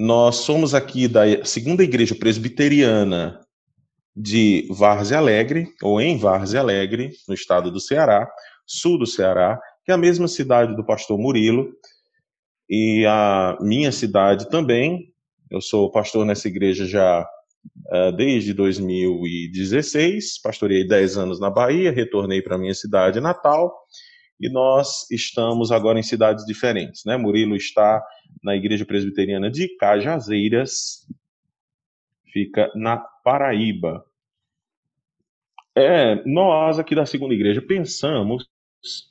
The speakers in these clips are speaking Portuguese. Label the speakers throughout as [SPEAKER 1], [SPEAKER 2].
[SPEAKER 1] Nós somos aqui da segunda igreja presbiteriana de Várzea Alegre, ou em Várzea Alegre, no estado do Ceará, sul do Ceará, que é a mesma cidade do pastor Murilo, e a minha cidade também. Eu sou pastor nessa igreja já uh, desde 2016, pastorei 10 anos na Bahia, retornei para minha cidade natal, e nós estamos agora em cidades diferentes. Né? Murilo está na Igreja Presbiteriana de Cajazeiras, fica na Paraíba. É, nós aqui da segunda igreja pensamos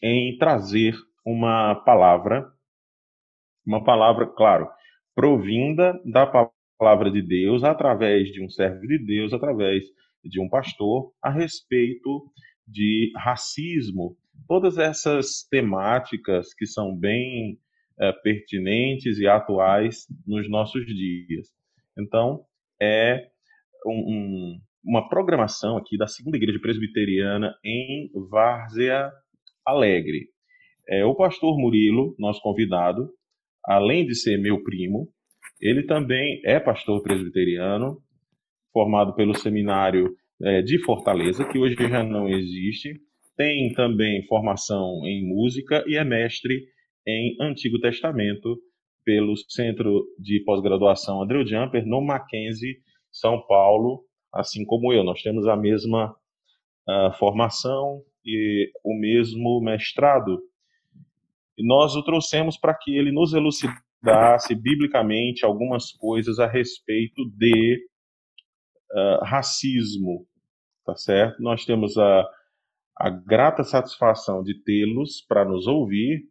[SPEAKER 1] em trazer uma palavra, uma palavra, claro, provinda da palavra de Deus, através de um servo de Deus, através de um pastor, a respeito de racismo todas essas temáticas que são bem é, pertinentes e atuais nos nossos dias. Então, é um, um, uma programação aqui da Segunda Igreja Presbiteriana em Várzea Alegre. É, o pastor Murilo, nosso convidado, além de ser meu primo, ele também é pastor presbiteriano, formado pelo seminário é, de Fortaleza, que hoje já não existe, tem também formação em música e é mestre em Antigo Testamento pelo Centro de Pós-Graduação Andrew Jumper, no Mackenzie, São Paulo, assim como eu. Nós temos a mesma uh, formação e o mesmo mestrado. E nós o trouxemos para que ele nos elucidasse biblicamente algumas coisas a respeito de uh, racismo, tá certo? Nós temos a a grata satisfação de tê-los para nos ouvir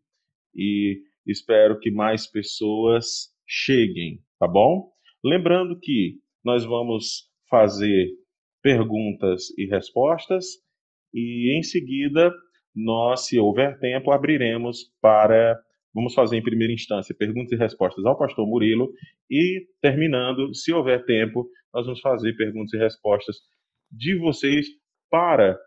[SPEAKER 1] e espero que mais pessoas cheguem, tá bom? Lembrando que nós vamos fazer perguntas e respostas e em seguida nós, se houver tempo, abriremos para vamos fazer em primeira instância perguntas e respostas ao pastor Murilo e terminando, se houver tempo, nós vamos fazer perguntas e respostas de vocês para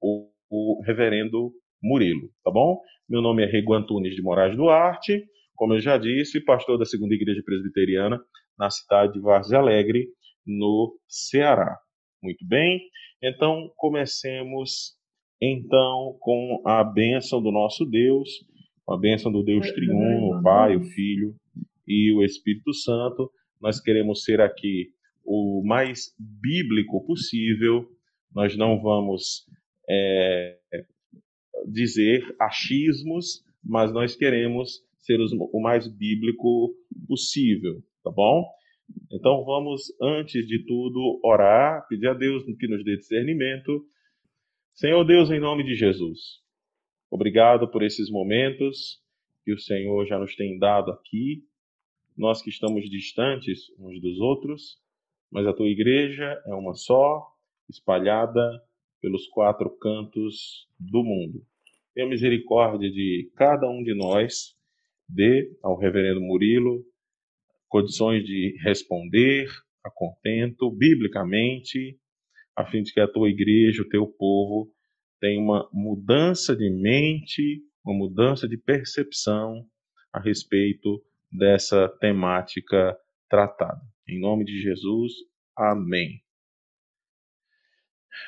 [SPEAKER 1] o, o reverendo Murilo, tá bom? Meu nome é Rego Antunes de Moraes Duarte, como eu já disse, pastor da Segunda Igreja Presbiteriana na cidade de Várzea Alegre, no Ceará. Muito bem? Então, comecemos então com a bênção do nosso Deus, a bênção do Deus triuno, o Pai, o Filho e o Espírito Santo. Nós queremos ser aqui o mais bíblico possível. Nós não vamos é, dizer achismos, mas nós queremos ser os, o mais bíblico possível, tá bom? Então vamos, antes de tudo, orar, pedir a Deus que nos dê discernimento. Senhor Deus, em nome de Jesus, obrigado por esses momentos que o Senhor já nos tem dado aqui. Nós que estamos distantes uns dos outros, mas a tua igreja é uma só, espalhada pelos quatro cantos do mundo. Tenha misericórdia de cada um de nós, dê ao reverendo Murilo condições de responder a contento, biblicamente, a fim de que a tua igreja, o teu povo, tenha uma mudança de mente, uma mudança de percepção a respeito dessa temática tratada. Em nome de Jesus, amém.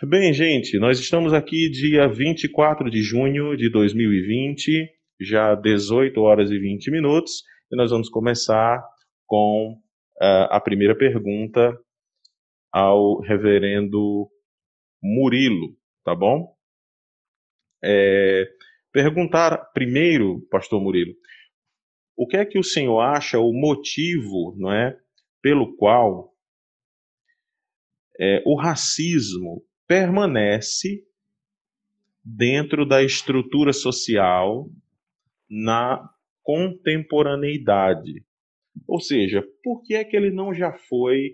[SPEAKER 1] Bem, gente, nós estamos aqui dia 24 de junho de 2020, já 18 horas e 20 minutos, e nós vamos começar com uh, a primeira pergunta ao reverendo Murilo, tá bom? É, perguntar primeiro, pastor Murilo, o que é que o senhor acha o motivo, não é, pelo qual é, o racismo permanece dentro da estrutura social na contemporaneidade. Ou seja, por que é que ele não já foi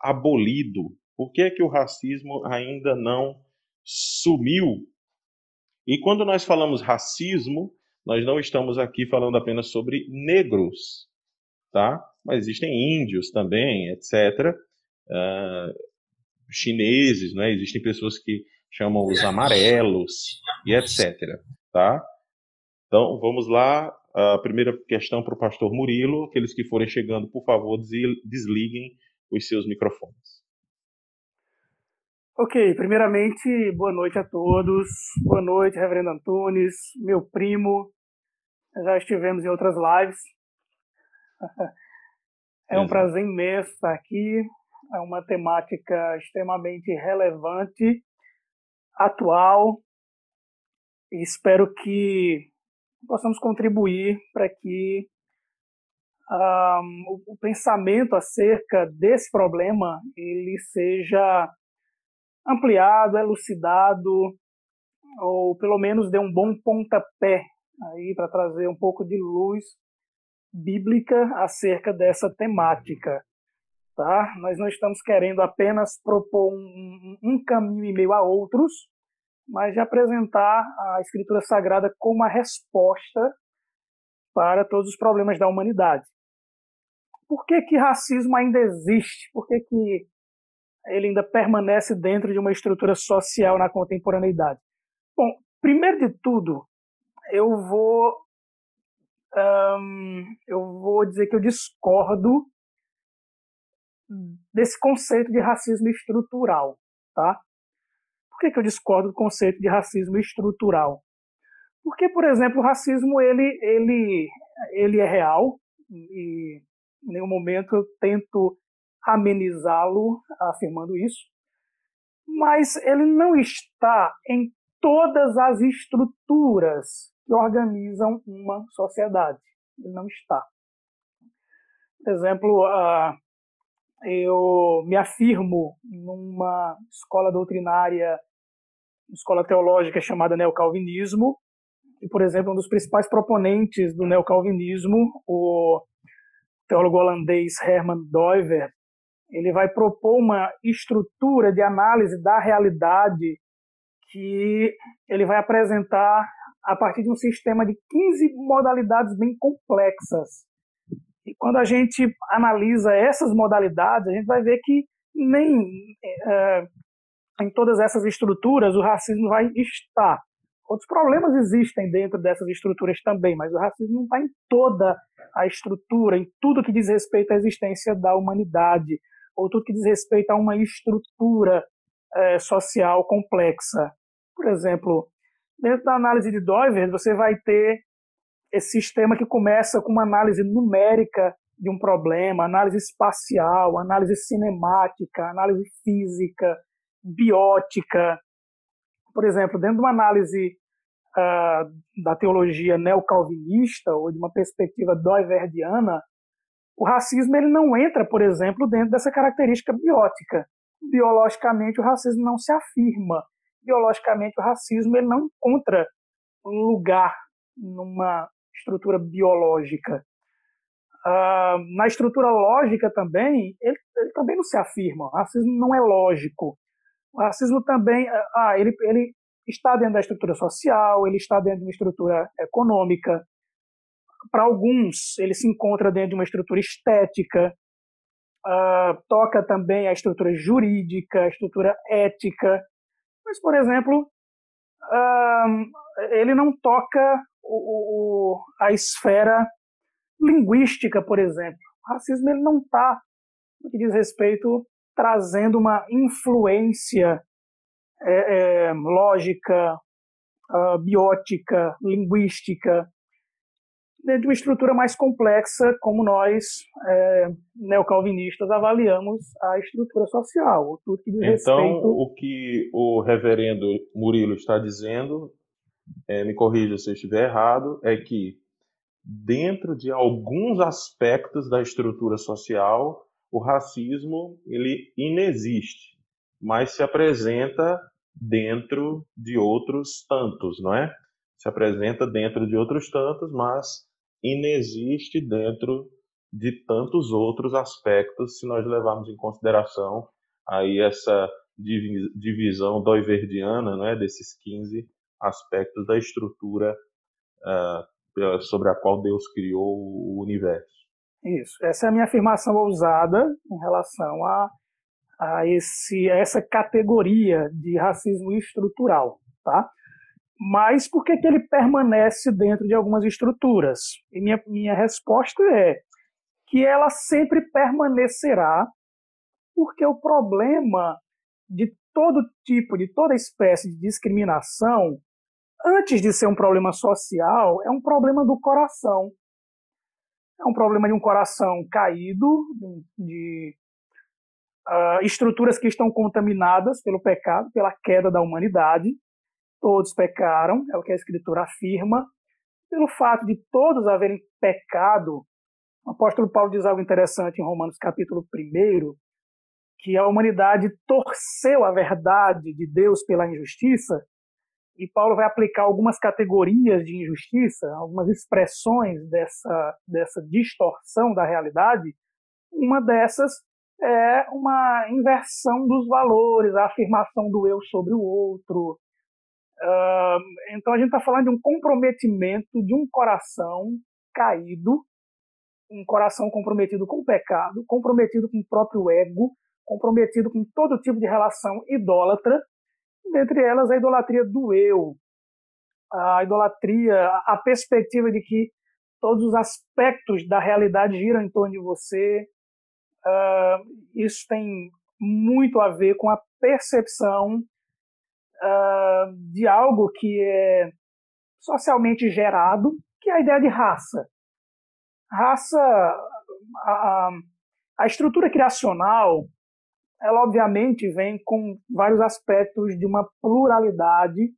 [SPEAKER 1] abolido? Por que é que o racismo ainda não sumiu? E quando nós falamos racismo, nós não estamos aqui falando apenas sobre negros, tá? Mas existem índios também, etc. chineses, né? Existem pessoas que chamam os amarelos e etc. Tá? Então vamos lá, a primeira questão para o pastor Murilo. Aqueles que forem chegando, por favor, desliguem os seus microfones.
[SPEAKER 2] Ok, primeiramente, boa noite a todos. Boa noite, Reverendo Antunes, meu primo. Já estivemos em outras lives. É um prazer imenso estar aqui. É uma temática extremamente relevante, atual. E espero que possamos contribuir para que um, o, o, pensamento acerca desse problema ele seja ampliado, elucidado, ou pelo menos dê um bom pontapé aí para trazer um pouco de luz bíblica acerca dessa temática. Tá? Nós não estamos querendo apenas propor um, um caminho e meio a outros, mas de apresentar a Escritura Sagrada como a resposta para todos os problemas da humanidade. Por que, que racismo ainda existe? Por que, que ele ainda permanece dentro de uma estrutura social na contemporaneidade? Bom, primeiro de tudo, eu vou eu vou dizer que eu discordo desse conceito de racismo estrutural, tá? Por que, que eu discordo do conceito de racismo estrutural? Porque, por exemplo, o racismo ele, ele, ele é real e em nenhum momento eu tento amenizá-lo afirmando isso, mas ele não está em todas as estruturas que organizam uma sociedade. Ele não está. Por exemplo, uh, eu me afirmo numa escola doutrinária, escola teológica chamada neocalvinismo, e, por exemplo, um dos principais proponentes do neocalvinismo, o teólogo holandês Herman Doiver, ele vai propor uma estrutura de análise da realidade que ele vai apresentar a partir de um sistema de 15 modalidades bem complexas. E quando a gente analisa essas modalidades, a gente vai ver que nem é, em todas essas estruturas o racismo vai estar. Outros problemas existem dentro dessas estruturas também, mas o racismo não está em toda a estrutura, em tudo que diz respeito à existência da humanidade, ou tudo que diz respeito a uma estrutura é, social complexa. Por exemplo, Dentro da análise de Doiver, você vai ter esse sistema que começa com uma análise numérica de um problema, análise espacial, análise cinemática, análise física, biótica. Por exemplo, dentro de uma análise uh, da teologia neocalvinista ou de uma perspectiva doiverdiana, o racismo ele não entra, por exemplo, dentro dessa característica biótica. Biologicamente, o racismo não se afirma biologicamente o racismo ele não encontra um lugar numa estrutura biológica. Uh, na estrutura lógica também, ele, ele, também não se afirma. O racismo não é lógico. O racismo também, ah, ele, ele está dentro da estrutura social, ele está dentro de uma estrutura econômica. Para alguns, ele se encontra dentro de uma estrutura estética, uh, toca também a estrutura jurídica, a estrutura ética, mas, por exemplo, ele não toca o, a esfera linguística, por exemplo. O racismo ele não está, no que diz respeito, trazendo uma influência é, é, lógica, uh, biótica, linguística de uma estrutura mais complexa, como nós, é, neocalvinistas, avaliamos a estrutura social. Tudo que diz
[SPEAKER 1] então,
[SPEAKER 2] respeito...
[SPEAKER 1] o que o reverendo Murilo está dizendo, é, me corrija se eu estiver errado, é que dentro de alguns aspectos da estrutura social, o racismo ele inexiste, mas se apresenta dentro de outros tantos, não é? Se apresenta dentro de outros tantos, mas inexiste dentro de tantos outros aspectos, se nós levarmos em consideração aí essa divisão doiverdiana, né, desses 15 aspectos da estrutura uh, sobre a qual Deus criou o universo.
[SPEAKER 2] Isso. Essa é a minha afirmação ousada em relação a, a, esse, a essa categoria de racismo estrutural. Tá? mas por que, que ele permanece dentro de algumas estruturas? E minha, minha resposta é que ela sempre permanecerá, porque o problema de todo tipo, de toda espécie de discriminação, antes de ser um problema social, é um problema do coração. É um problema de um coração caído, de uh, estruturas que estão contaminadas pelo pecado, pela queda da humanidade. Todos pecaram, é o que a Escritura afirma. Pelo fato de todos haverem pecado, o apóstolo Paulo diz algo interessante em Romanos capítulo 1, que a humanidade torceu a verdade de Deus pela injustiça, e Paulo vai aplicar algumas categorias de injustiça, algumas expressões dessa, dessa distorção da realidade. Uma dessas é uma inversão dos valores, a afirmação do eu sobre o outro. Então a gente está falando de um comprometimento de um coração caído, um coração comprometido com o pecado, comprometido com o próprio ego, comprometido com todo tipo de relação idólatra, dentre elas a idolatria do eu, a idolatria, a perspectiva de que todos os aspectos da realidade giram em torno de você. Uh, isso tem muito a ver com a percepção uh, de algo que é socialmente gerado, que é a ideia de raça. Raça, a, a, a estrutura criacional ela obviamente vem com vários aspectos de uma pluralidade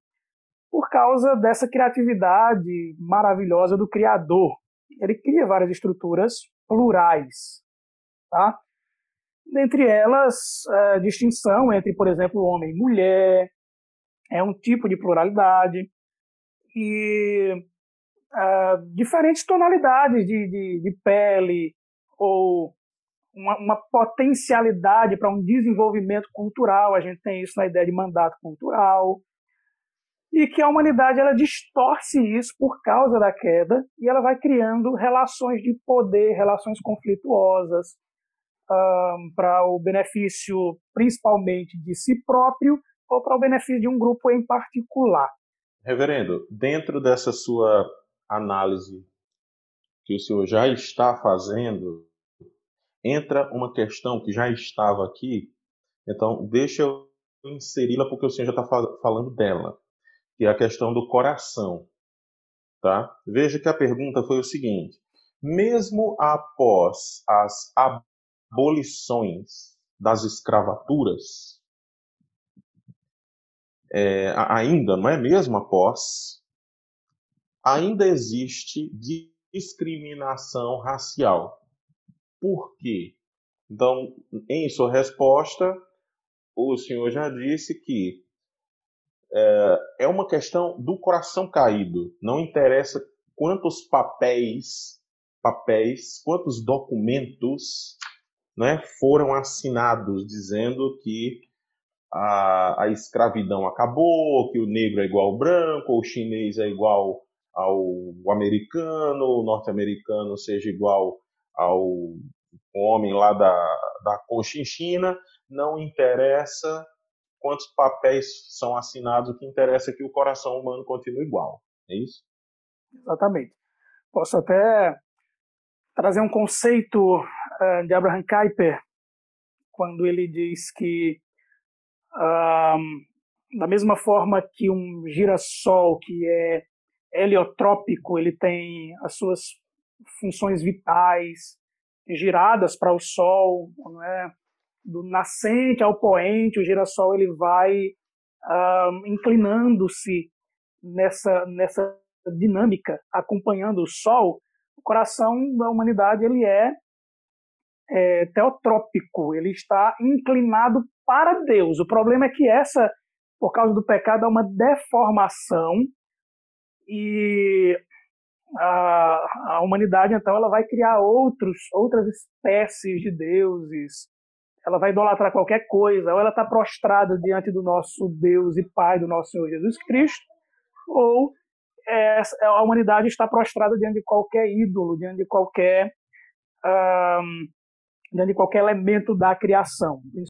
[SPEAKER 2] por causa dessa criatividade maravilhosa do criador. Ele cria várias estruturas plurais, tá? Dentre elas, a é, distinção entre, por exemplo, homem e mulher, é um tipo de pluralidade, e uh, diferentes tonalidades de, de, de pele ou uma, uma potencialidade para um desenvolvimento cultural, a gente tem isso na ideia de mandato cultural, e que a humanidade ela distorce isso por causa da queda e ela vai criando relações de poder, relações conflituosas um, para o benefício principalmente de si próprio ou para o benefício de um grupo em particular.
[SPEAKER 1] Reverendo, dentro dessa sua análise que o senhor já está fazendo entra uma questão que já estava aqui, então deixa eu inseri-la porque o senhor já está falando dela, que é a questão do coração. Tá? Veja que a pergunta foi o seguinte: mesmo após as abolições das escravaturas, é, ainda, não é mesmo após, ainda existe discriminação racial. Por quê? Então, em sua resposta, o senhor já disse que é, é uma questão do coração caído. Não interessa quantos papéis, papéis, quantos documentos né, foram assinados dizendo que a, a escravidão acabou, que o negro é igual ao branco, o chinês é igual ao americano, o norte-americano seja igual ao homem lá da, da Conchinchina, não interessa quantos papéis são assinados, o que interessa é que o coração humano continue igual. É isso?
[SPEAKER 2] Exatamente. Posso até trazer um conceito uh, de Abraham Kuyper, quando ele diz que, da mesma forma que um girassol que é heliotrópico, ele tem as suas funções vitais giradas para o Sol, não é? do nascente ao poente, o girassol ele vai uh, inclinando-se nessa, nessa dinâmica, acompanhando o Sol. O coração da humanidade ele é, é teotrópico, ele está inclinado para Deus. O problema é que essa, por causa do pecado, é uma deformação e a, a humanidade então ela vai criar outros outras espécies de deuses. Ela vai idolatrar qualquer coisa ou ela está prostrada diante do nosso Deus e Pai do nosso Senhor Jesus Cristo ou é, a humanidade está prostrada diante de qualquer ídolo diante de qualquer um, diante de qualquer elemento da criação